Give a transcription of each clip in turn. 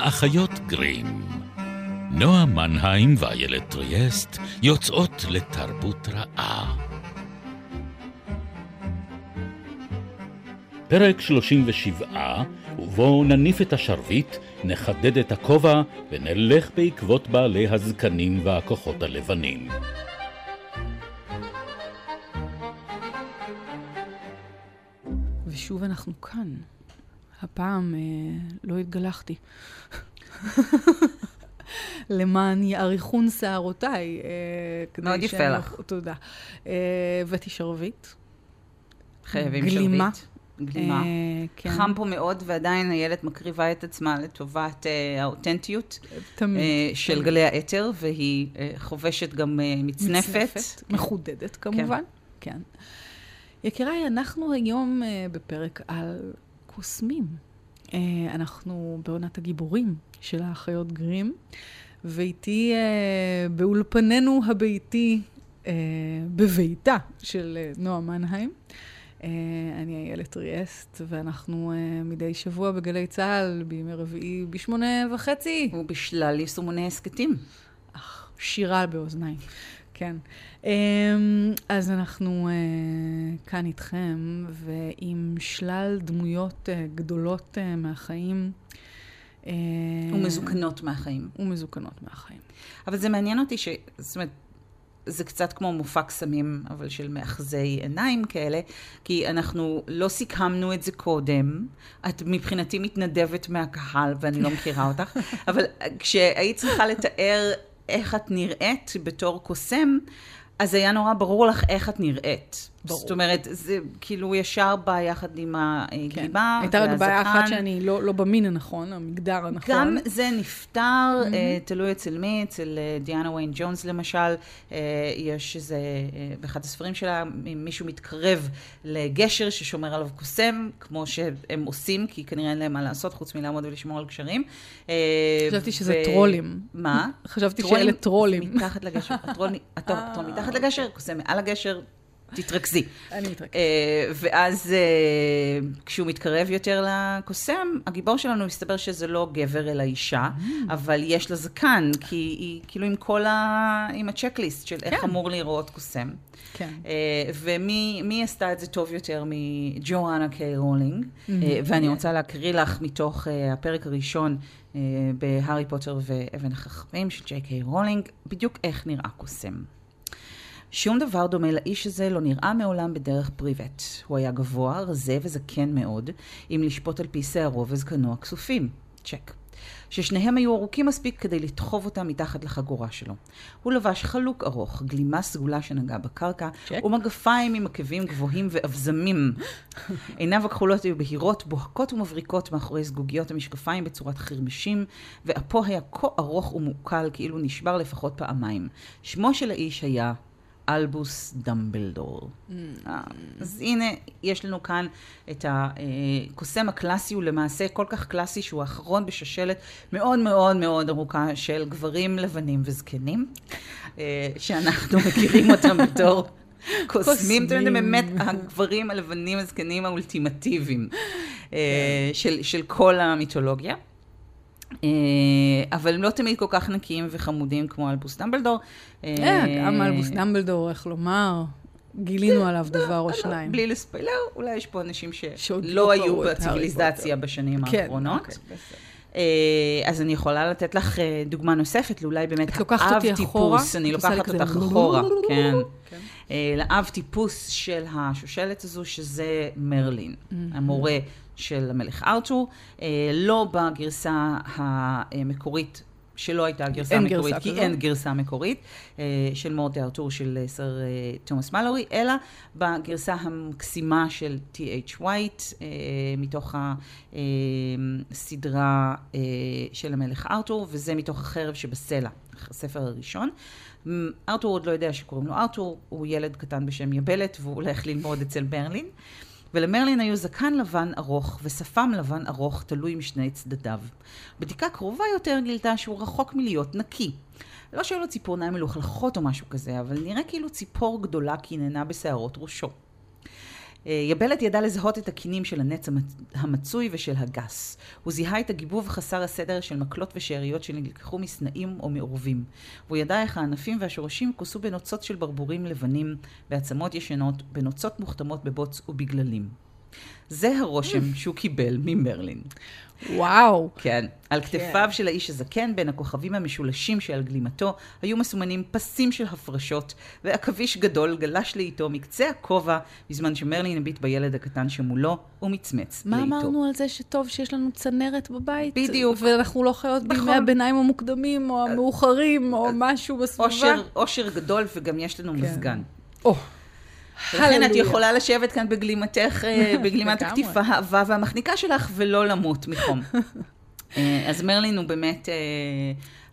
האחיות גרים. נועה מנהיים ואיילת טריאסט יוצאות לתרבות רעה. פרק 37, ובו נניף את השרביט, נחדד את הכובע ונלך בעקבות בעלי הזקנים והכוחות הלבנים. ושוב אנחנו כאן. הפעם אה, לא התגלחתי. למען יאריכון שערותיי. אה, מאוד יפה לך. תודה. אה, הבאתי שרביט. חייבים גלימה. שרביט. גלימה. אה, כן. חם פה מאוד, ועדיין איילת מקריבה את עצמה לטובת אה, האותנטיות תמיד. אה, של תמיד. גלי האתר, והיא אה, חובשת גם אה, מצנפת. כן. מחודדת כמובן. כן. יקיריי, אנחנו היום אה, בפרק על קוסמים. אה, אנחנו בעונת הגיבורים של האחיות גרים, ואיתי אה, באולפננו הביתי, אה, בביתה של נועה מנהיים. אני איילת ריאסט, ואנחנו מדי שבוע בגלי צה"ל, בימי רביעי בשמונה וחצי. ובשלל יישומוני הסכתים. אך, שירה באוזניי, כן. אמ, אז אנחנו אה, כאן איתכם, ועם שלל דמויות אה, גדולות אה, מהחיים. ומזוקנות מהחיים. ומזוקנות מהחיים. אבל זה מעניין אותי ש... זאת אומרת, זה קצת כמו מופע קסמים, אבל של מאחזי עיניים כאלה, כי אנחנו לא סיכמנו את זה קודם. את מבחינתי מתנדבת מהקהל, ואני לא מכירה אותך, אבל כשהיית צריכה לתאר איך את נראית בתור קוסם, אז היה נורא ברור לך איך את נראית. ברור. זאת אומרת, זה כאילו ישר בא יחד עם הגלימה כן. הייתה רק בעיה אחת. שאני לא, לא במין הנכון, המגדר הנכון. גם זה נפתר, אה, תלוי אצל מי, אצל אה, דיאנה ויין ג'ונס למשל, אה, יש איזה, באחד הספרים שלה, מישהו מתקרב לגשר ששומר עליו קוסם, כמו שהם עושים, כי כנראה אין להם מה לעשות חוץ מלעמוד ולשמור על קשרים. אה, חשבתי שזה טרולים. מה? חשבתי שאלה טרולים. מתחת לגשר. הטרול, מתחת לגשר, קוסם מעל הגשר, תתרכזי. אני מתרכזת. אה, ואז אה, כשהוא מתקרב יותר לקוסם, הגיבור שלנו מסתבר שזה לא גבר אלא אישה, Mm. אבל יש לה זקן, כי היא כאילו עם כל ה... עם ה checklist של איך כן. אמור להיראות קוסם. כן. אה, ומי מי עשתה את זה טוב יותר מג'ואנה קיי רולינג? Mm-hmm. ואני רוצה להקריא לך מתוך הפרק הראשון בהארי פוטר ואבן החכמים של ג'יי קיי רולינג, בדיוק איך נראה קוסם. שום דבר דומה לאיש הזה לא נראה מעולם בדרך פריבט. הוא היה גבוה, רזה וזקן מאוד, אם לשפוט על פי שערו וזקנו הכסופים. צ'ק. ששניהם היו ארוכים מספיק כדי לתחוב אותם מתחת לחגורה שלו. הוא לבש חלוק ארוך, גלימה סגולה שנגעה בקרקע, צ'ק. ומגפיים עם עקבים גבוהים ואבזמים. עיניו הכחולות היו בהירות, בוהקות ומבריקות מאחורי זגוגיות המשקפיים בצורת חרמשים, ואפו היה כה ארוך ומעוקל כאילו נשבר לפחות פעמיים. שמו של האיש היה אלבוס דמבלדור. אה, אז הנה, יש לנו כאן את הקוסם הקלאסי, הוא למעשה כל כך קלאסי שהוא האחרון בשושלת מאוד מאוד מאוד ארוכה של גברים לבנים וזקנים, אה, שאנחנו מכירים אותם בתור קוסמים. אתם יודעים, באמת הגברים הלבנים הזקנים האולטימטיביים אה, של, של כל המיתולוגיה. אה, אבל הם לא תמיד כל כך נקיים וחמודים כמו אלבוס דמבלדור. אה, גם אלבוס דמבלדור, איך לומר, גילינו עליו דבר או שניים. בלי לספיילר, אולי יש פה אנשים לא שלא היו בציוויליזציה. בשנים כן, האחרונות. אוקיי. אה, אז אני יכולה לתת לך אה, דוגמה נוספת, לאולי באמת האב? טיפוס, אני לוקחת אותך אחורה, כן. כן. אה, לאב טיפוס של השושלת הזו, שזה מרלין, המורה של המלך ארתור, אה, לא בגרסה המקורית. שלא הייתה גרסה אין מקורית, גרסה כי כזו. אין גרסה מקורית אה, של מורטי ארתור של אה, סר תומאס מלורי, אלא בגרסה המקסימה של T.H. ווייט, אה, מתוך הסדרה של המלך ארתור, וזה מתוך החרב שבסלע, הספר הראשון. ארתור עוד לא יודע שקוראים לו ארתור, הוא ילד קטן בשם יבלת, והוא הולך ללמוד אצל מרלין. ולמרלין היו זקן לבן ארוך ושפם לבן ארוך תלוי משני צדדיו. בדיקה קרובה יותר גילתה שהוא רחוק מלהיות נקי. לא שהיו לו ציפורניים מלוכלכות או משהו כזה, אבל נראה כאילו ציפור גדולה קיננה בשערות ראשו. אה, יבלת ידע לזהות את הקינים של הנץ המצוי ושל הגס. הוא זיהה את הגיבוב חסר הסדר של מקלות ושאריות שנלקחו מסנאים או מעורבים. והוא ידע איך הענפים והשורשים כוסו בנוצות של ברבורים לבנים, בעצמות ישנות, בנוצות מוכתמות בבוץ ובגללים. זה הרושם שהוא קיבל ממרלין. וואו. כן. על כתפיו של האיש הזקן, בין הכוכבים המשולשים שעל גלימתו, היו מסומנים פסים של הפרשות, ועכביש גדול גלש לאיתו מקצה הכובע, בזמן שמרלין הביט בילד הקטן שמולו, ומצמץ מה לאיתו. אמרנו על זה שטוב שיש לנו צנרת בבית? בדיוק. ואנחנו לא חיות בימי נכון. הביניים המוקדמים, או המאוחרים, או משהו בסביבה. אושר, אושר גדול, וגם יש לנו מזגן. או, ולכן את. יכולה לשבת כאן בגלימתך, אה, בגלימת. הקטיפה האהבה והמחניקה שלך, ולא למות מחום. אה, אז מרלין הוא באמת אה,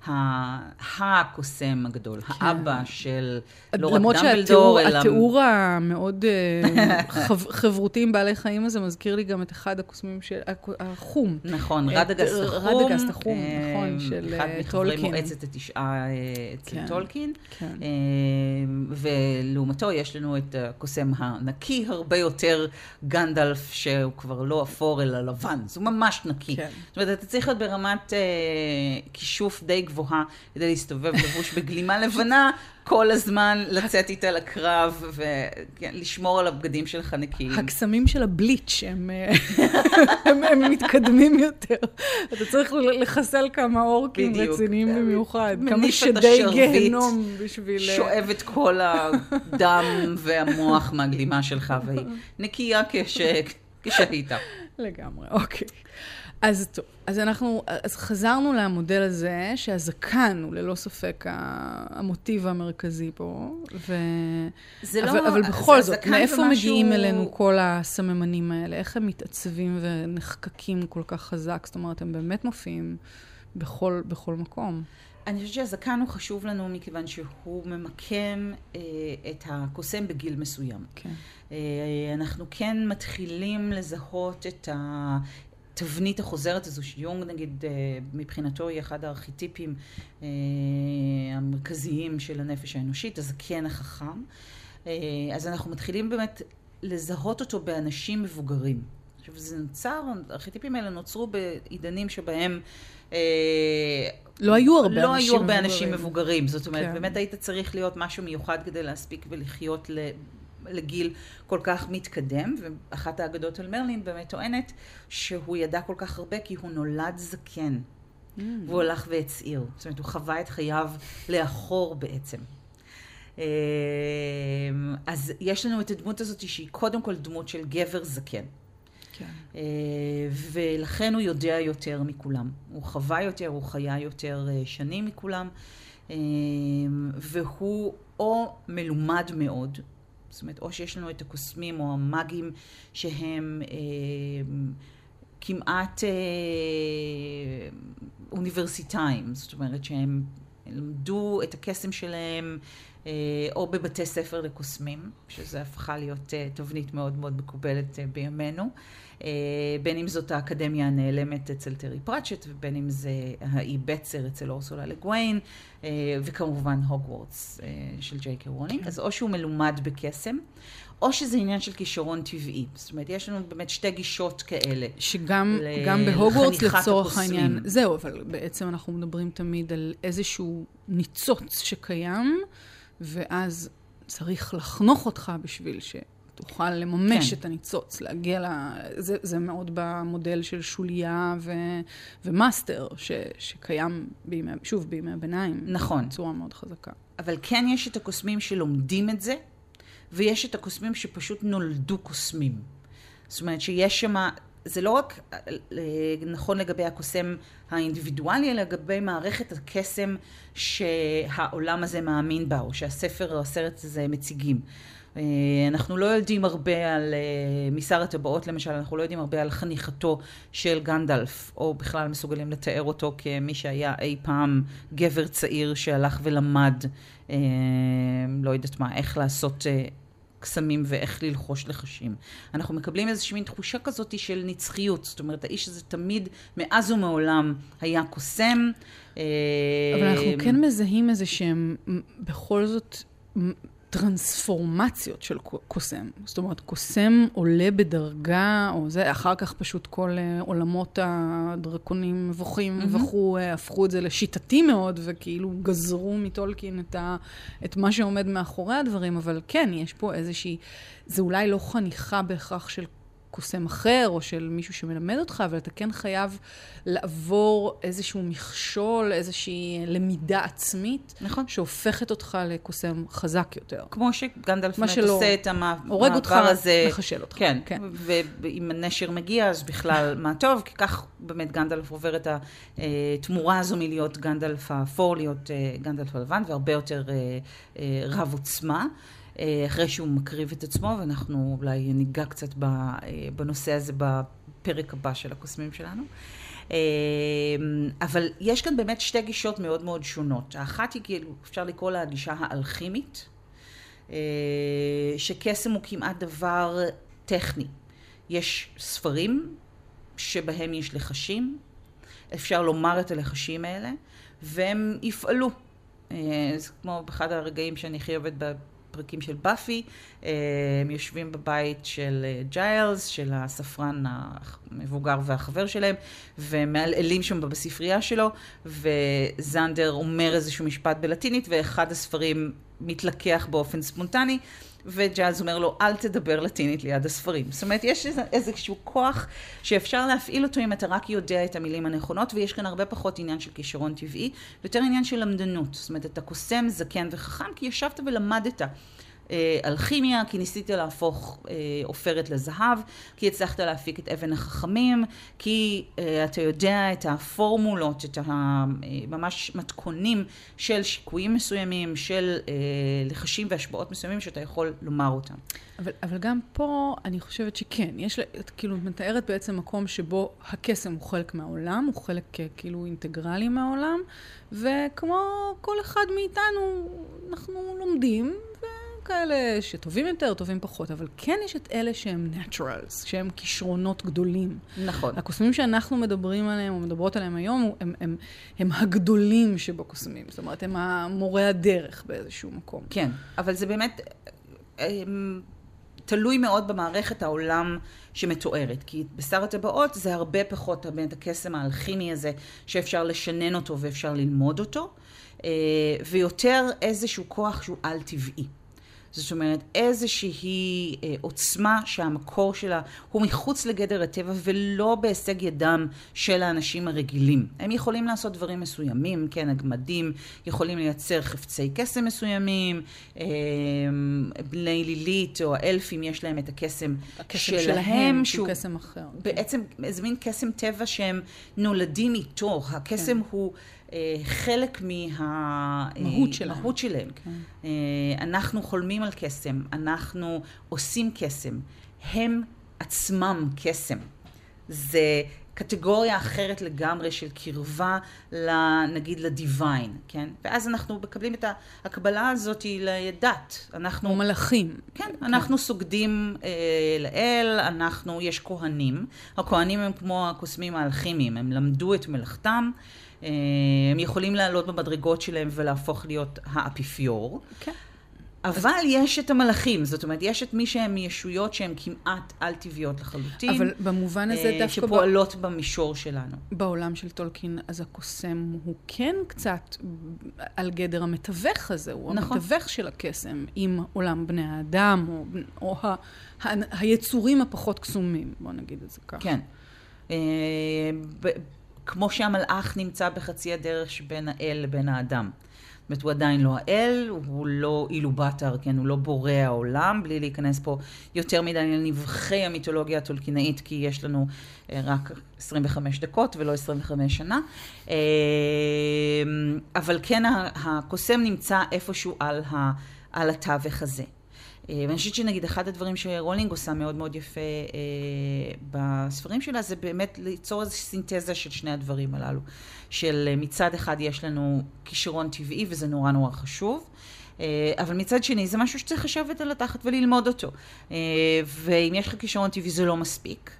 הקוסם הגדול, האבא של לא רק למרות דמבלדור, אלא... שהתיאור המאוד אה, חב- חברותי עם בעלי חיים הזה מזכיר לי גם את אחד הקוסמים של החום. נכון, את רדגסט החום. רדגסט החום, אה, נכון, של, אחד אה, מחברי טולקין. מועצת התשעה אצל כן. טולקין. כן. ולעומתו יש לנו את הקוסם הנקי הרבה יותר, גנדלף, שהוא כבר לא אפור אלא לבן, הוא ממש נקי. כן. זאת אומרת, אתה צריך להיות ברמת כישוף די גבוהה כדי להסתובב לבוש בגלימה לבנה, כל הזמן לצאת איתה לקרב ולשמור על הבגדים שלך נקיים. הקסמים של הבליץ' הם, אה, הם, הם מתקדמים יותר. אתה צריך לחסל כמה אורקים בדיוק. רציניים במיוחד. כמה שדי גיהנום בשביל... אה, שואב את כל הדם והמוח מהגלימה שלך, והיא נקייה כש... כשהיית. לגמרי, אוקיי. אז טוב, אז אנחנו, אז חזרנו למודל הזה, שהזקן הוא ללא ספק ה- המוטיב המרכזי פה, ו... זה אבל, לא... אבל בכל זאת, מאיפה זה משהו- מגיעים אלינו כל הסממנים האלה? איך הם מתעצבים ונחקקים כל כך חזק? זאת אומרת, הם באמת מופיעים בכל, בכל מקום. אני חושבת שהזקן הוא חשוב לנו מכיוון שהוא ממקם אה, את הקוסם בגיל מסוים. כן. אה, אנחנו כן מתחילים לזהות את התבנית החוזרת הזו, שיונג נגיד אה, מבחינתו היא אחד הארכיטיפים אה, המרכזיים של הנפש האנושית, הזקן החכם. אה, אז אנחנו מתחילים באמת לזהות אותו באנשים מבוגרים. עכשיו זה נוצר, הארכיטיפים האלה נוצרו בעידנים שבהם לא היו הרבה לא אנשים היו הרבה מבוגרים. אנשים מבוגרים. זאת אומרת, כן. באמת היית צריך להיות משהו מיוחד כדי להספיק ולחיות ל... לגיל כל כך מתקדם, ואחת האגדות על מרלין באמת טוענת שהוא ידע כל כך הרבה כי הוא נולד זקן, Mm. והוא הלך והצעיר. זאת אומרת, הוא חווה את חייו לאחור בעצם. אה, אז יש לנו את הדמות הזאת שהיא קודם כל דמות של גבר זקן. כן. אה, ולכן הוא יודע יותר מכולם. הוא חווה יותר, הוא חיה יותר אה, שנים מכולם, והוא או מלומד מאוד, זאת אומרת, או שיש לנו את הקוסמים או המאגים שהם אה, כמעט אה, אוניברסיטאיים, זאת אומרת שהם למדו את הקסם שלהם או בבתי ספר לקוסמים, שזה הפכה להיות אה, תבנית מאוד מאוד מקובלת אה, בימינו. אה, בין אם זאת האקדמיה הנעלמת אצל טרי פרצ'ט, ובין אם זה האי רוק אצל אורסולה לה גווין, אה, וכמובן הוגוורטס אה, של ג'יי קי רולינג. כן. אז או שהוא מלומד בקסם, או שזה עניין של כישרון טבעי. זאת אומרת, יש לנו באמת שתי גישות כאלה. שגם ל- גם בהוגוורטס לצורך הקוסמים. העניין, זהו, אבל בעצם אנחנו מדברים תמיד על איזשהו ניצוץ שקיים, ואז צריך לחנוך אותך בשביל שתוכל לממש כן. את הניצוץ, להגיע ל... זה, זה מאוד במודל של שוליה ו... ו master, ש... שקיים בימי, שוב, בימי הביניים. נכון. בצורה מאוד חזקה. אבל כן יש את הקוסמים שלומדים את זה, ויש את הקוסמים שפשוט נולדו קוסמים. זאת אומרת שיש שם, זה לא רק אה, נכון לגבי הקוסם האינדיבידואלי, אלא לגבי מערכת הקסם שהעולם הזה מאמין בה, או שהספר או הסרט הזה מציגים. אה, אנחנו לא יודעים הרבה על אה, משר הטבעות למשל, אנחנו לא יודעים הרבה על חניכתו של גנדלף, או בכלל מסוגלים לתאר אותו כמי שהיה אי פעם גבר צעיר שהלך ולמד, לא יודעת מה, איך לעשות קסמים ואיך ללחוש לחשים. אנחנו מקבלים איזושהי מין תחושה כזאת של נצחיות, זאת אומרת, האיש הזה תמיד, מאז ומעולם, היה קוסם. אה, אבל אנחנו כן מזהים איזה שהם, בכל זאת, טרנספורמציות של קוסם. זאת אומרת, קוסם עולה בדרגה, או זה, אחר כך פשוט כל uh, עולמות הדרקונים מבוכים mm-hmm. וכו', uh, הפכו את זה לשיטתי מאוד, וכאילו גזרו מטולקין את, ה, את מה שעומד מאחורי הדברים, אבל כן, יש פה איזושהי, זה אולי לא חניכה בהכרח של קוסם אחר, או של מישהו שמלמד אותך, אבל אתה כן חייב לעבור איזשהו מכשול, איזושהי למידה עצמית, נכון. שהופכת אותך לקוסם חזק יותר. כמו שגנדלף באמת שלא, עושה את המעבר הורג אותך, הזה. מחשל אותך. כן, כן. ואם הנשר מגיע, אז בכלל מה טוב, כי כך באמת גנדלף עובר את התמורה הזו מלהיות גנדלף האפור, להיות אה, גנדלף הלבן, והרבה יותר אה, אה, רב עוצמה. אה, אחרי שהוא מקריב את עצמו, ואנחנו אולי ניגע קצת אה, בנושא הזה בפרק הבא של הקוסמים שלנו. אה, אבל יש כאן באמת שתי גישות מאוד מאוד שונות. האחת היא כאילו, אפשר לקרוא לה הגישה האלכימית, שקסם הוא כמעט דבר טכני. יש ספרים שבהם יש לחשים, אפשר לומר את הלחשים האלה, והם יפעלו. זה כמו באחד הרגעים שאני הכי אוהבת פרקים של באפי, אה, הם יושבים בבית של אה, ג'יילס, של הספרן המבוגר והחבר שלהם, ומעלעלים שם בספרייה שלו, וזנדר אומר איזשהו משפט בלטינית, ואחד הספרים מתלקח באופן ספונטני. וג'אז אומר לו, אל תדבר לטינית ליד הספרים. זאת אומרת, יש איזשהו כוח שאפשר להפעיל אותו אם אתה רק יודע את המילים הנכונות, ויש כאן הרבה פחות עניין של כישרון טבעי, ויותר עניין של למדנות. זאת אומרת, אתה קוסם, זקן וחכם, כי ישבת ולמדת. אה, אלכימיה, כי ניסית להפוך אה, עופרת לזהב, כי הצלחת להפיק את אבן החכמים, כי אה, אתה יודע את הפורמולות, את הממש מתכונים של שיקויים מסוימים, של לחשים והשפעות מסוימים שאתה יכול לומר אותם. אבל, אבל גם פה אני חושבת שכן, יש, כאילו, את מתארת בעצם מקום שבו הקסם הוא חלק מהעולם, הוא חלק כאילו אינטגרלי מהעולם, וכמו כל אחד מאיתנו, אנחנו לומדים, ו... כאלה שטובים יותר, טובים פחות, אבל כן יש את אלה שהם naturals, שהם כישרונות גדולים. נכון. הקוסמים שאנחנו מדברים עליהם, או מדברות עליהם היום, הם, הם, הם, הם הגדולים שבקוסמים. זאת אומרת, הם המורי הדרך באיזשהו מקום. כן, אבל זה באמת... הם... תלוי מאוד במערכת העולם שמתוארת, כי בשר הטבעות זה הרבה פחות באמת הקסם האלכימי הזה שאפשר לשנן אותו ואפשר ללמוד אותו, אה, ויותר איזשהו כוח שהוא על-טבעי. זאת אומרת, איזושהי אה, עוצמה שהמקור שלה הוא מחוץ לגדר הטבע ולא בהישג ידם של האנשים הרגילים. הם יכולים לעשות דברים מסוימים, כן, הגמדים יכולים לייצר חפצי קסם מסוימים, אה, בני לילית או האלפים יש להם את הקסם, הקסם שלהם, שלהם שהוא קסם אחר. בעצם איזה מין קסם טבע שהם נולדים איתו. הקסם כן. הוא... אה, חלק מהמהות אה, שלהם. שלהם. כן. אה, אנחנו חולמים על קסם, אנחנו עושים קסם, הם עצמם קסם. זה קטגוריה אחרת לגמרי של קרבה, נגיד לדיוויין, כן? ואז אנחנו מקבלים את ההקבלה הזאת לדת. אנחנו... מלאכים. כן, כן, אנחנו סוגדים אה, לאל, אנחנו, יש כהנים. הכהנים הם כמו הקוסמים האלכימיים, הם למדו את מלאכתם. אה, הם יכולים לעלות במדרגות שלהם ולהפוך להיות האפיפיור. כן. אבל יש את המלאכים, זאת אומרת, יש את מי שהם ישויות שהן כמעט על-טבעיות לחלוטין. אבל במובן הזה אה, דווקא... שפועלות ב... במישור שלנו. בעולם של טולקין, אז הקוסם הוא כן קצת על גדר המתווך הזה, הוא נכון. המתווך של הקסם עם עולם בני האדם, או, או ה, ה, היצורים הפחות קסומים, בוא נגיד את זה ככה. כן. כמו שהמלאך נמצא בחצי הדרך שבין האל לבין האדם. זאת אומרת, הוא עדיין לא האל, הוא לא אילובטר, כן, הוא לא בורא העולם, בלי להיכנס פה יותר מדי לנבחי המיתולוגיה הטולקינאית, כי יש לנו אה, רק 25 דקות ולא 25 שנה. אה, אבל כן, הקוסם נמצא איפשהו על, ה, על התווך הזה. אה, ואני חושבת שנגיד אחד הדברים שרולינג עושה מאוד מאוד יפה אה, בספרים שלה זה באמת ליצור איזושהי סינתזה של שני הדברים הללו. של אה, מצד אחד יש לנו כישרון טבעי וזה נורא נורא חשוב. אה, אבל מצד שני זה משהו שצריך לשבת על התחת וללמוד אותו. אה, ואם יש לך כישרון טבעי זה לא מספיק.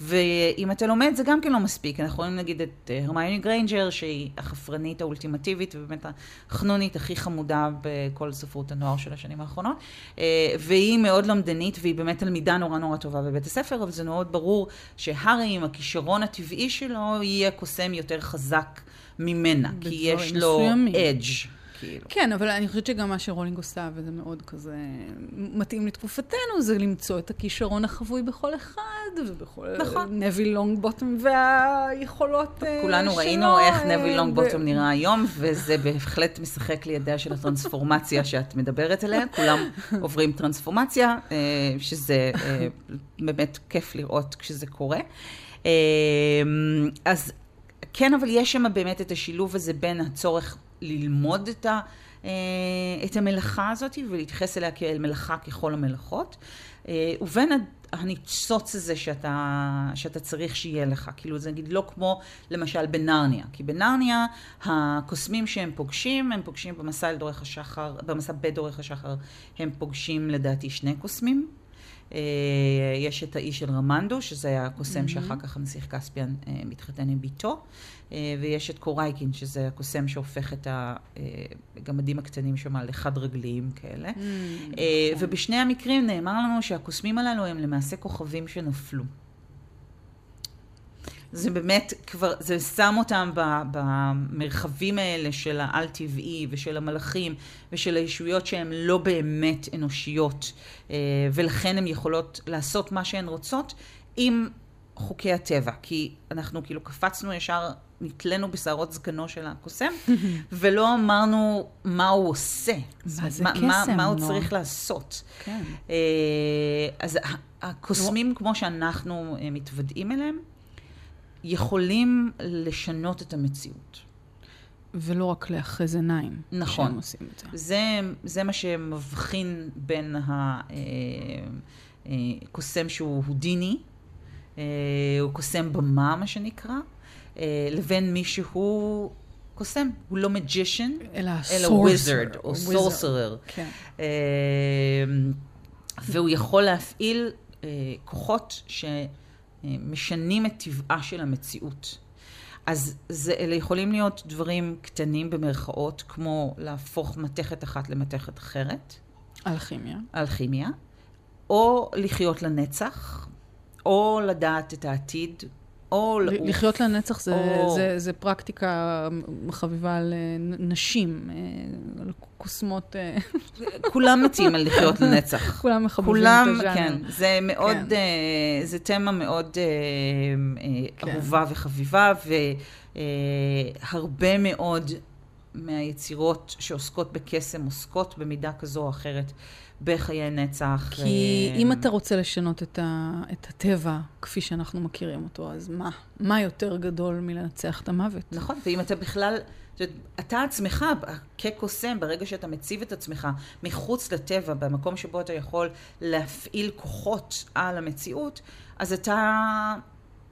ואם אתה לומד זה גם כן לא מספיק. אנחנו רואים נגיד את אה, הרמיוני גריינג'ר, שהיא החפרנית האולטימטיבית ובאמת החנונית הכי חמודה בכל ספרות הנוער של השנים האחרונות. אה, והיא מאוד למדנית והיא באמת תלמידה נורא נורא טובה בבית הספר, אבל זה מאוד ברור שהארי עם הכישרון הטבעי שלו יהיה קוסם יותר חזק ממנה, כי יש לו אדג'. כאילו. כן, אבל אני חושבת שגם מה שרולינג עושה, וזה מאוד כזה מתאים לתקופתנו, זה למצוא את הכישרון החבוי בכל אחד, ובכל נכון. נביל לונג בוטום והיכולות כולנו שלו. ראינו איך אה, נביל לונג בוטום ו... נראה היום, וזה בהחלט משחק לידיה של הטרנספורמציה שאת מדברת עליה. כולם עוברים טרנספורמציה, שזה באמת כיף לראות כשזה קורה. אז כן, אבל יש שם באמת את השילוב הזה בין הצורך ללמוד את, ה, אה, את המלאכה הזאת ולהתייחס אליה כאל מלאכה ככל המלאכות, אה, ובין הניצוץ הזה שאתה, שאתה צריך שיהיה לך. כאילו זה נגיד לא כמו למשל בנרניה, כי בנרניה הקוסמים שהם פוגשים, הם פוגשים במסע אל השחר, במסע בדורך השחר, הם פוגשים לדעתי שני קוסמים. אה, יש את האיש של רמנדו, שזה הקוסם mm-hmm. שאחר כך הנסיך כספיאן מתחתן עם ביתו. אה, ויש את קורייקין, שזה הקוסם שהופך את הגמדים אה, הקטנים שם לחד רגליים כאלה. Mm, אה, נכון. ובשני המקרים נאמר לנו שהקוסמים הללו הם למעשה כוכבים שנפלו. זה באמת כבר, זה שם אותם במרחבים האלה של העל-טבעי ושל המלאכים ושל הישויות שהן לא באמת אנושיות, ולכן הן יכולות לעשות מה שהן רוצות עם חוקי הטבע, כי אנחנו כאילו קפצנו ישר נתלינו בשערות זקנו של הקוסם, ולא אמרנו מה הוא עושה. מה זה קסם? מה, מה הוא צריך לעשות. כן. אה, אז הקוסמים, כמו שאנחנו אה, מתוודעים אליהם, יכולים לשנות את המציאות. ולא רק לאחז עיניים. נכון. שהם עושים את זה. זה, זה מה שמבחין בין הקוסם אה, שהוא הודיני, הוא קוסם במה, מה שנקרא, אה, לבין מי שהוא קוסם, הוא לא מג'ישן, אלא וויזרד, או סורסרר. כן. אה, והוא יכול להפעיל אה, כוחות שמשנים את טבעה של המציאות. אז זה, אלה יכולים להיות דברים קטנים במרכאות, כמו להפוך מתכת אחת למתכת אחרת. אלכימיה. אלכימיה. או לחיות לנצח, או לדעת את העתיד, או לעוף. לחיות לנצח זה, או... זה, זה פרקטיקה חביבה לנשים, אה, על קוסמות... אה. כולם מתים על לחיות לנצח. כולם מחבבים את הז'אנר. כולם, כן. זה מאוד, כן. uh, זה תמה מאוד uh, כן. אהובה וחביבה, והרבה מאוד מהיצירות שעוסקות בקסם עוסקות במידה כזו או אחרת בחיי נצח. כי ו... אם אתה רוצה לשנות את, ה, את הטבע כפי שאנחנו מכירים אותו, אז מה? מה יותר גדול מלנצח את המוות? נכון, ואם אתה בכלל... אתה עצמך, כקוסם, ברגע שאתה מציב את עצמך מחוץ לטבע, במקום שבו אתה יכול להפעיל כוחות על המציאות, אז אתה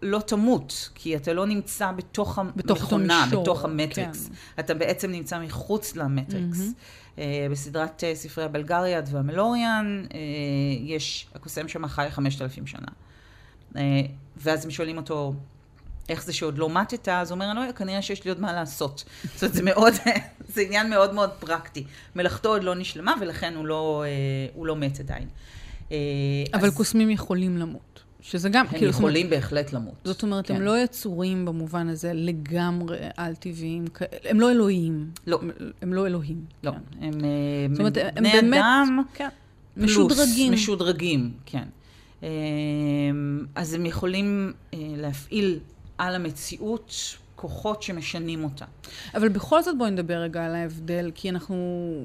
לא תמות, כי אתה לא נמצא בתוך המכונה, בתוך המטריקס. כן. אתה בעצם נמצא מחוץ למטריקס. Mm-hmm. Uh, בסדרת uh, ספרי הבלגריאד והמלוריאן, uh, יש, הקוסם שם חי חמשת אלפים שנה. Uh, ואז הם שואלים אותו, איך זה שעוד לא מתת? אז הוא אומר, אני לא יודע, כנראה שיש לי עוד מה לעשות. זאת אומרת, זה מאוד, זה עניין מאוד מאוד פרקטי. מלאכתו עוד לא נשלמה, ולכן הוא לא, uh, הוא לא מת עדיין. אבל אז... קוסמים יכולים למות. שזה גם, הם כאילו... הם יכולים אומרת, בהחלט למות. זאת אומרת, כן. הם לא יצורים במובן הזה לגמרי על-טבעיים, הם לא אלוהים. לא. הם, הם לא אלוהים. לא, כן. הם, זאת אומרת, הם בני באמת, אדם כן. פלוס, משודרגים. משודרגים, כן. אמ, אז הם יכולים אה, להפעיל על המציאות כוחות שמשנים אותה. אבל בכל זאת בואי נדבר רגע על ההבדל, כי אנחנו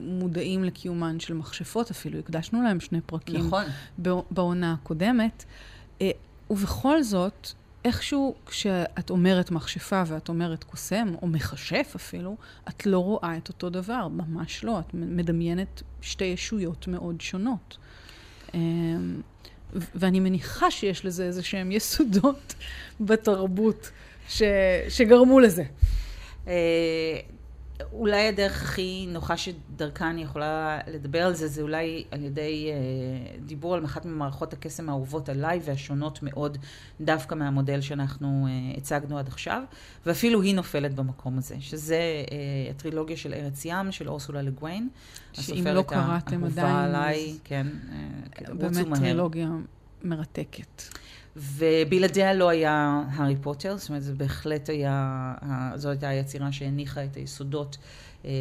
מודעים לקיומן של מכשפות, אפילו הקדשנו להם שני פרקים. נכון. בעונה הקודמת. אה, ובכל זאת, איכשהו כשאת אומרת מכשפה ואת אומרת קוסם, או מכשף אפילו, את לא רואה את אותו דבר, ממש לא. את מדמיינת שתי ישויות מאוד שונות. אמ, ואני מניחה שיש לזה איזה שהם יסודות בתרבות ש... שגרמו לזה. אולי הדרך הכי נוחה שדרכה אני יכולה לדבר על זה, זה אולי על ידי אה, דיבור על אחת ממערכות הקסם האהובות עליי והשונות מאוד דווקא מהמודל שאנחנו אה, הצגנו עד עכשיו, ואפילו היא נופלת במקום הזה, שזה אה, הטרילוגיה של ארץ ים, של אורסולה לגוויין. שאם לא קראתם עדיין, עליי, כן, אה, באמת טרילוגיה מרתקת. ובלעדיה לא היה הארי פוטר, זאת אומרת, זה בהחלט היה, זו הייתה היצירה שהניחה את היסודות אה,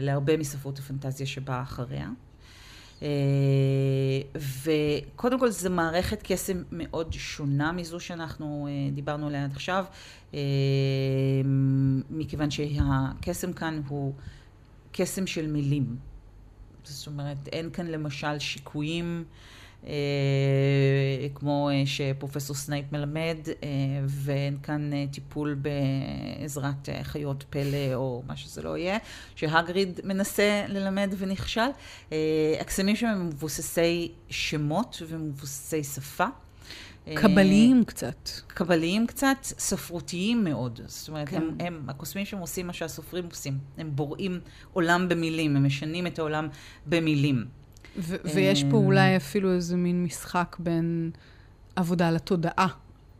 להרבה מספרות הפנטזיה שבאה אחריה. אה, וקודם כל זו מערכת קסם מאוד שונה מזו שאנחנו אה, דיברנו עליה עד עכשיו, אה, מכיוון שהקסם כאן הוא קסם של מילים. זאת אומרת, אין כאן למשל שיקויים. אה, כמו אה, שפרופסור סנייפ מלמד, אה, ואין כאן טיפול בעזרת חיות פלא או מה שזה לא יהיה, שהגריד מנסה ללמד ונכשל. הקסמים שם הם מבוססי שמות ומבוססי שפה. קבליים קצת. קבליים קצת, ספרותיים מאוד. זאת אומרת, כן. הם, הם, הקוסמים שם עושים מה שהסופרים עושים. הם בוראים עולם במילים, הם משנים את העולם במילים. ו- ויש פה אולי אפילו איזה מין משחק בין עבודה לתודעה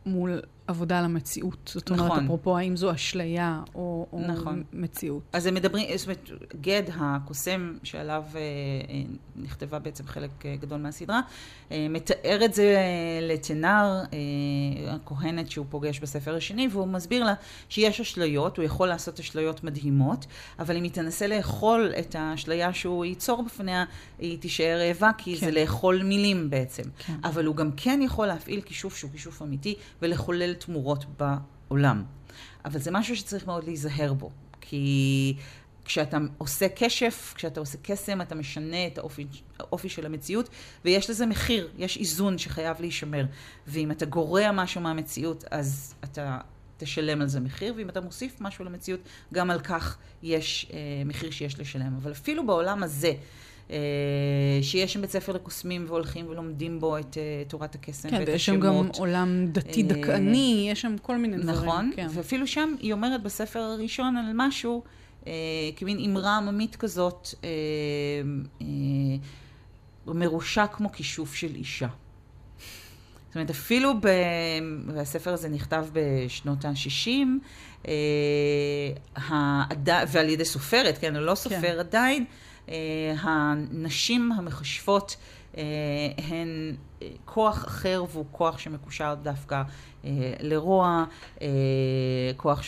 מול עבודה על המציאות. זאת אומרת, נכון. אפרופו, האם זו אשליה או, או נכון. מציאות. אז הם מדברים, זאת אומרת, גד, הקוסם שעליו אה, אה, נכתבה בעצם חלק אה, גדול מהסדרה, אה, מתאר את זה לתנר, אה, הכהנת שהוא פוגש בספר השני, והוא מסביר לה שיש אשליות, הוא יכול לעשות אשליות מדהימות, אבל אם היא תנסה לאכול את האשליה שהוא ייצור בפניה, היא תישאר רעבה, כי כן. זה לאכול מילים בעצם. כן. אבל הוא גם כן יכול להפעיל כישוף שהוא כישוף אמיתי, ולחולל תמורות בעולם. אבל זה משהו שצריך מאוד להיזהר בו, כי כשאתה עושה כשף, כשאתה עושה קסם, אתה משנה את האופי, האופי של המציאות, ויש לזה מחיר, יש איזון שחייב להישמר. ואם אתה גורע משהו מהמציאות, אז אתה תשלם על זה מחיר, ואם אתה מוסיף משהו למציאות, גם על כך יש אה, מחיר שיש לשלם. אבל אפילו בעולם הזה, שיש שם בית ספר לקוסמים והולכים ולומדים בו את uh, תורת הקסם כן, ואת השמות. כן, ויש שם גם עולם דתי אה, דכאני, יש שם כל מיני דברים. נכון, כן. ואפילו שם היא אומרת בספר הראשון על משהו, כמין אמרה עממית כזאת, מרושע כמו כישוף של אישה. זאת אומרת, אפילו, ב... והספר הזה נכתב בשנות ה-60, אה. ועל ידי סופרת, כן, לא סופר כן. עדיין, אה, הנשים המכשפות אה, הן אה, כוח אחר והוא כוח שמקושר דווקא לרוע, כוח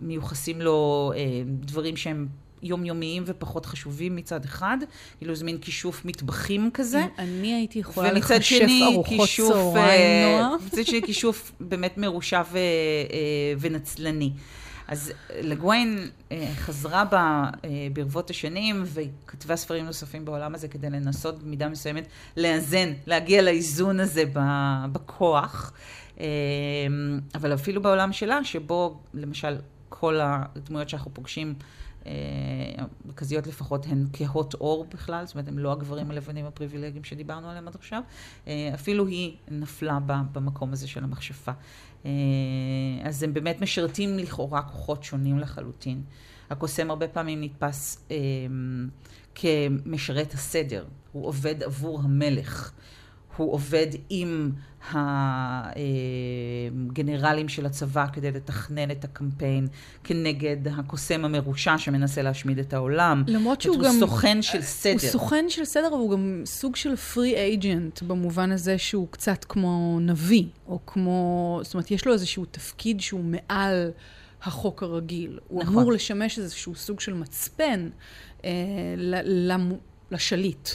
שמיוחסים לו דברים שהם יומיומיים ופחות חשובים מצד אחד, כאילו זה מין כישוף מטבחים כזה. אני הייתי יכולה לחשף ארוחות צהריים, נועה. ומצד שני כישוף באמת מרושע ונצלני. אז לגוויין אה, חזרה בה אה, ברבות השנים וכתבה ספרים נוספים בעולם הזה כדי לנסות במידה מסוימת לאזן, להגיע לאיזון הזה בכוח. אה, אבל אפילו בעולם שלה, שבו למשל כל הדמויות שאנחנו פוגשים המרכזיות לפחות הן כהות אור בכלל, זאת אומרת, הם לא הגברים הלבנים הפריבילגיים שדיברנו עליהם עד עכשיו, אפילו היא נפלה במקום הזה של המכשפה. אה, אז הם באמת משרתים לכאורה כוחות שונים לחלוטין. הקוסם הרבה פעמים נתפס אה, כמשרת הסדר, הוא עובד עבור המלך. הוא עובד עם הגנרלים של הצבא כדי לתכנן את הקמפיין כנגד הקוסם המרושע שמנסה להשמיד את העולם. למרות שהוא גם... הוא סוכן של סדר. הוא סוכן של סדר, והוא גם סוג של פרי אייג'נט, במובן הזה שהוא קצת כמו נביא, או כמו... זאת אומרת, יש לו איזשהו תפקיד שהוא מעל החוק הרגיל. הוא נכון. אמור לשמש איזשהו סוג של מצפן אה, לשליט.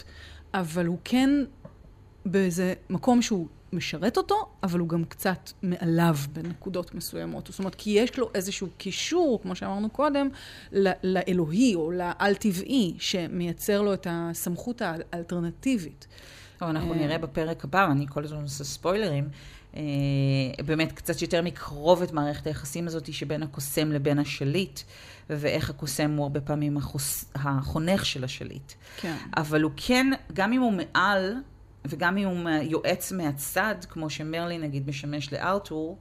אבל הוא כן באיזה מקום שהוא משרת אותו, אבל הוא גם קצת מעליו בנקודות מסוימות. זאת אומרת, כי יש לו איזשהו קישור, כמו שאמרנו קודם, לאלוהי או לאל-טבעי, שמייצר לו את הסמכות האלטרנטיבית. טוב, אנחנו אה, נראה בפרק הבא, אני כל הזמן עושה ספוילרים, אה, באמת קצת יותר מקרוב את מערכת היחסים הזאת שבין הקוסם לבין השליט, ואיך הקוסם הוא הרבה פעמים החונך של השליט. כן. אבל הוא כן, גם אם הוא מעל וגם אם הוא יועץ מהצד, כמו שמרלין נגיד משמש לארתור,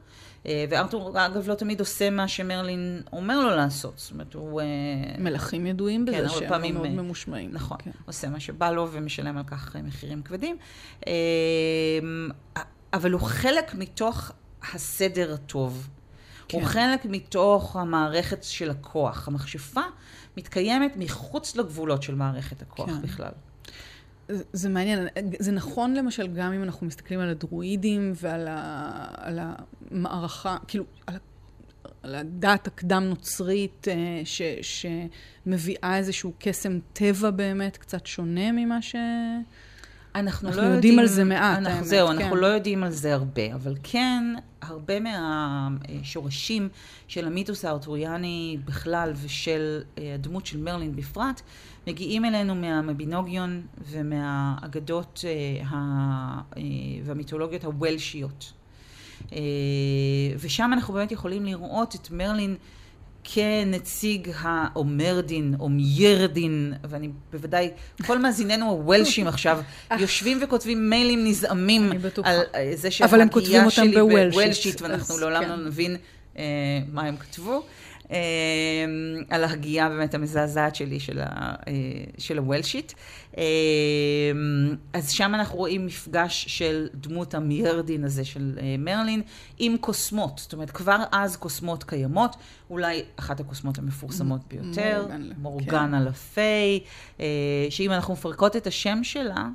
אה, וארתור אגב לא תמיד עושה מה שמרלין אומר לו לעשות, זאת אומרת הוא... אה, מלכים ידועים בזה כן, הרבה שהם פעמים, מאוד אה, ממושמעים. נכון, כן. עושה מה שבא לו ומשלם על כך מחירים כבדים. אבל הוא חלק מתוך הסדר הטוב. כן. הוא חלק מתוך המערכת של הכוח. המכשפה מתקיימת מחוץ לגבולות של מערכת הכוח כן. בכלל. זה- מעניין, זה נכון למשל גם אם אנחנו מסתכלים על הדרואידים ועל ה, על המערכה, כאילו, על, על הדת הקדם-נוצרית אה, ש, שמביאה איזשהו קסם טבע באמת קצת שונה ממה ש... אנחנו, אנחנו לא יודעים על זה מעט, אנחנו, האמת, זהו, כן. אנחנו לא יודעים על זה הרבה, אבל כן, הרבה מהשורשים של המיתוס הארתוריאני בכלל ושל אה, הדמות של מרלין בפרט, מגיעים אלינו מהמבינוגיון ומהאגדות אה, אה, והמיתולוגיות הוולשיות. ושם אנחנו באמת יכולים לראות את מרלין כנציג ה... או מיירדין, ואני בוודאי, כל מאזיננו הוולשים עכשיו, יושבים וכותבים מיילים נזעמים. על אה, זה אותם שלי בוולשית, ואנחנו לעולם כן. לא נבין אה, מה הם כתבו. אה, על ההגייה באמת המזעזעת שלי של, ה, אה. אה, אז שם אנחנו רואים מפגש של דמות המיירדין הזה של מרלין עם קוסמות. זאת אומרת, כבר אז קוסמות קיימות, אולי אחת הקוסמות המפורסמות ביותר, מורגן, כן. מורגנה לפיי, שאם אנחנו מפרקות את השם שלה,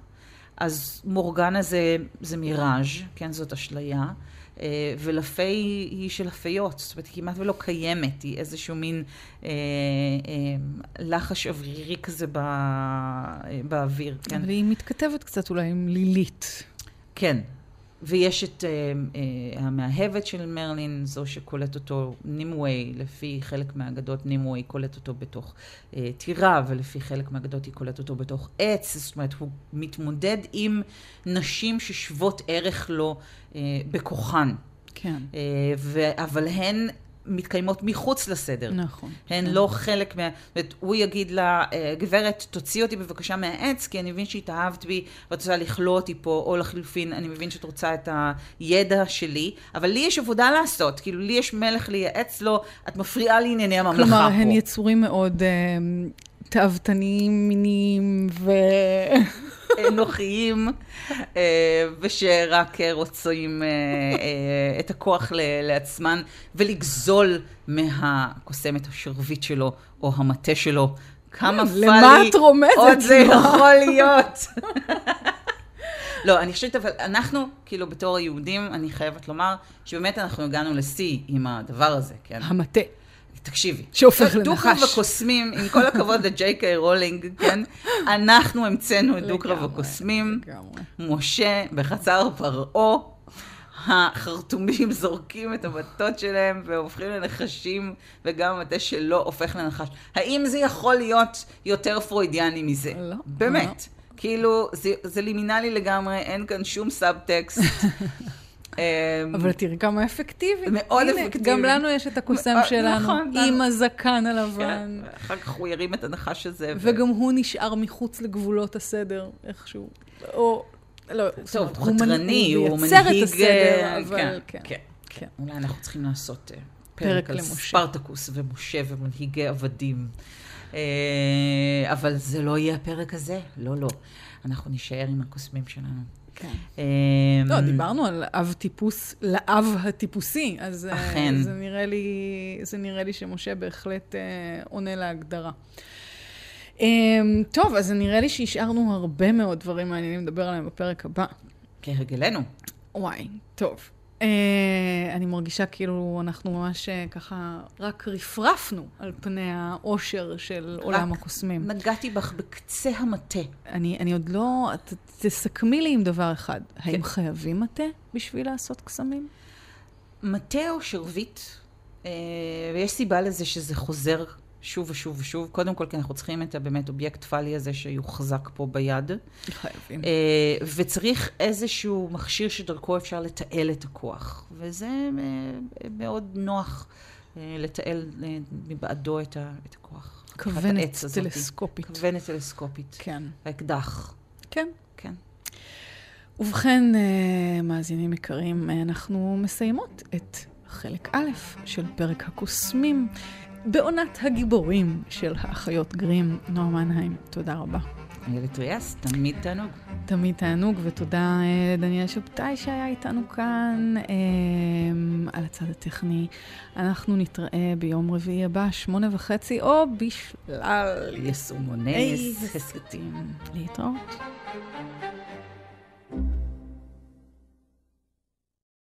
אז מורגנה זה, זה מיראז', כן, זאת אשליה. אה, ולפיי היא של הפיות, זאת אומרת, היא כמעט ולא קיימת, היא איזשהו מין אה, אה, לחש אוורירי כזה ב, אה, באוויר, כן? אבל היא מתכתבת קצת אולי עם לילית. כן. ויש את אה, אה, המאהבת של מרלין, זו שקולט אותו נימווי, לפי חלק מהאגדות נימווי קולט אותו בתוך אה, טירה, ולפי חלק מהאגדות היא קולט אותו בתוך עץ, זאת אומרת, הוא מתמודד עם נשים ששוות ערך לו אה, בכוחן, כן, אה, ו- אבל הן מתקיימות מחוץ לסדר. נכון. הן כן. לא חלק מה... זאת אומרת, הוא יגיד לה, "אה, גברת, תוציאי אותי בבקשה מהעץ, כי אני מבין שהתאהבת בי ואת רוצה לכלוא אותי פה, או לחלופין, אני מבין שאת רוצה את הידע שלי, אבל לי יש עבודה לעשות, כאילו, לי יש מלך לייעץ לו, את מפריעה לענייני הממלכה כלומר, פה. הן יצורים מאוד אה, תאוותניים, מיניים, ו... אנוכיים, אה, ושרק אה, רוצים אה, את הכוח לעצמן, ולגזול מהקוסמת השרביט שלו, או המטה שלו. כמה פאלי למה את רומזת? עוד זה. יכול להיות. לא, אני חושבת, אבל אנחנו, כאילו, בתור היהודים, אני חייבת לומר, שבאמת אנחנו הגענו לשיא עם הדבר הזה, כן? המטה. תקשיבי. שהופך דו-קרב לנחש. הקוסמים, עם כל הכבוד לג'יי קיי רולינג, כן? אנחנו המצאנו את דו-קרב הקוסמים. משה בחצר פרעה, החרטומים זורקים את המטות שלהם והופכים לנחשים, וגם המטה שלו הופך לנחש. האם זה יכול להיות יותר פרוידיאני מזה? לא, באמת. כאילו, זה, זה לימינלי לגמרי, אין כאן שום סאבטקסט. אמ, אבל תראי כמה אפקטיבי. מאוד אפקטיבי. גם לנו יש את הקוסם אה, שלנו, נכון, עם לנו. הזקן כן, הלבן. אחר כך הוא ירים את הנחש הזה. וגם הוא נשאר מחוץ לגבולות הסדר, איכשהו. או, לא, טוב, הוא חתרני, הוא מייצר את מנהיג... הסדר, אה, אבל כן, כן. כן, כן. אולי אנחנו צריכים לעשות אה, פרק על. ספרטקוס ומשה ומנהיגי עבדים. אה, אבל זה לא יהיה הפרק הזה, לא, לא. אנחנו נישאר עם הקוסמים שלנו. כן. אה, לא, דיברנו על אב טיפוס לאב הטיפוסי, אז אה, אכן. זה נראה לי, זה נראה לי שמשה בהחלט אה, עונה להגדרה. אה, טוב, אז נראה לי שהשארנו הרבה מאוד דברים מעניינים לדבר עליהם בפרק הבא. כהרגלנו. וואי, טוב. Uh, אני מרגישה כאילו אנחנו ממש uh, ככה רק רפרפנו על פני האושר של עולם הקוסמים. נגעתי בך בקצה המטה. אני, אני עוד לא... ת, תסכמי לי עם דבר אחד. האם כן. חייבים מטה בשביל לעשות קסמים? מטה או שרביט, אה, ויש סיבה לזה שזה חוזר שוב ושוב ושוב. קודם כל, כי אנחנו צריכים את הבאמת אובייקט פאלי הזה שיוחזק פה ביד. חייבים. אה, וצריך איזשהו מכשיר שדרכו אפשר לתעל את הכוח. וזה אה, מאוד נוח אה, לתעל מבעדו את ה- את הכוח. כוונת. טלסקופית. כוונת טלסקופית. כן. האקדח. כן. כן. ובכן, מאזינים יקרים, אנחנו מסיימות את חלק א' של פרק הקוסמים בעונת הגיבורים של האחיות גרים. נועה מנהיים, תודה רבה. איילת ריאס, תמיד תענוג. תמיד תענוג, ותודה לדניאל שבתאי שהיה איתנו כאן אה, על הצד הטכני. אנחנו נתראה ביום רביעי הבא, שמונה וחצי, או בשלל יישומוני הסכתים. להתראות.